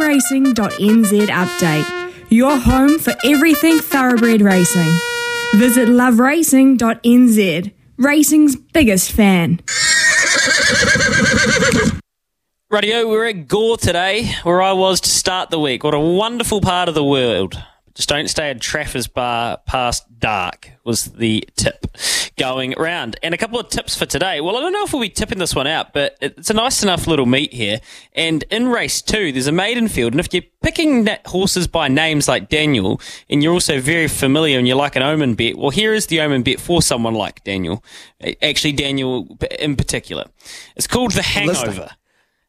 loveracing.nz update. Your home for everything thoroughbred racing. Visit loveracing.nz, racing's biggest fan. Radio, we're at Gore today, where I was to start the week. What a wonderful part of the world. Just don't stay at Traffers Bar past dark was the tip going around. And a couple of tips for today. Well, I don't know if we'll be tipping this one out, but it's a nice enough little meet here. And in race two, there's a maiden field. And if you're picking horses by names like Daniel, and you're also very familiar and you like an omen bet, well, here is the omen bet for someone like Daniel. Actually, Daniel in particular. It's called The Hangover.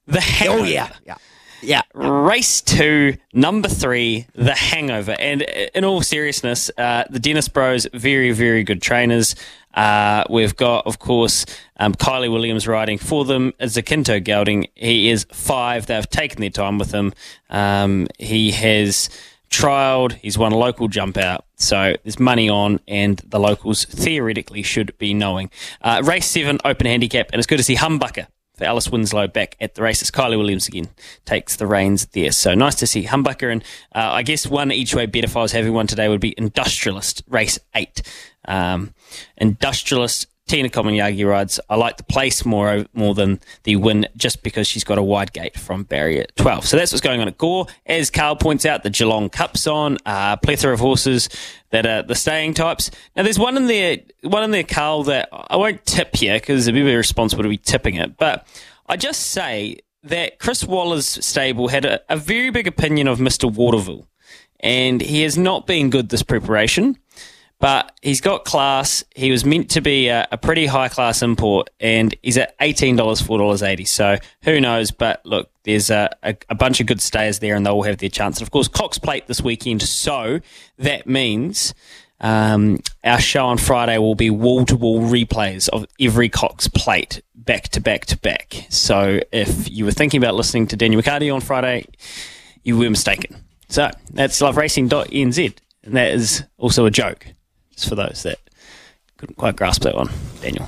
The Hangover. Oh, yeah. Yeah. Yeah. Race two, number three, The Hangover. And in all seriousness, uh, the Dennis Bros, very, very good trainers. Uh, we've got, of course, um, Kylie Williams riding for them. Zacinto Gelding, he is five. They've taken their time with him. Um, he has trialed. He's won a local jump out. So there's money on, and the locals theoretically should be knowing. Uh, race seven, open handicap, and it's good to see Humbucker for Alice Winslow back at the races. Kylie Williams again takes the reins there. So nice to see Humbucker. And uh, I guess one each way bet if I was having one today would be Industrialist, race eight. Um, Industrialist, Tina Komiyama rides. I like the place more more than the win just because she's got a wide gate from barrier 12. So that's what's going on at Gore. As Carl points out, the Geelong Cup's on. Uh, plethora of horses that are the staying types. Now, there's one in there, one in there, Carl, that I won't tip here because it'd be irresponsible to be tipping it. But I just say that Chris Waller's stable had a, a very big opinion of Mr. Waterville, and he has not been good this preparation but he's got class. He was meant to be a, a pretty high class import, and he's at eighteen dollars, four dollars eighty. So who knows? But look, there's a, a, a, bunch of good stayers there, and they'll all have their chance. And of course, Cox Plate this weekend. So that means um, our show on Friday will be wall to wall replays of every Cox Plate back to back to back. So if you were thinking about listening to Daniel Ricciardi on Friday, you were mistaken. So that's loveracing.nz, and that is also a joke for those that couldn't quite grasp that one, Daniel.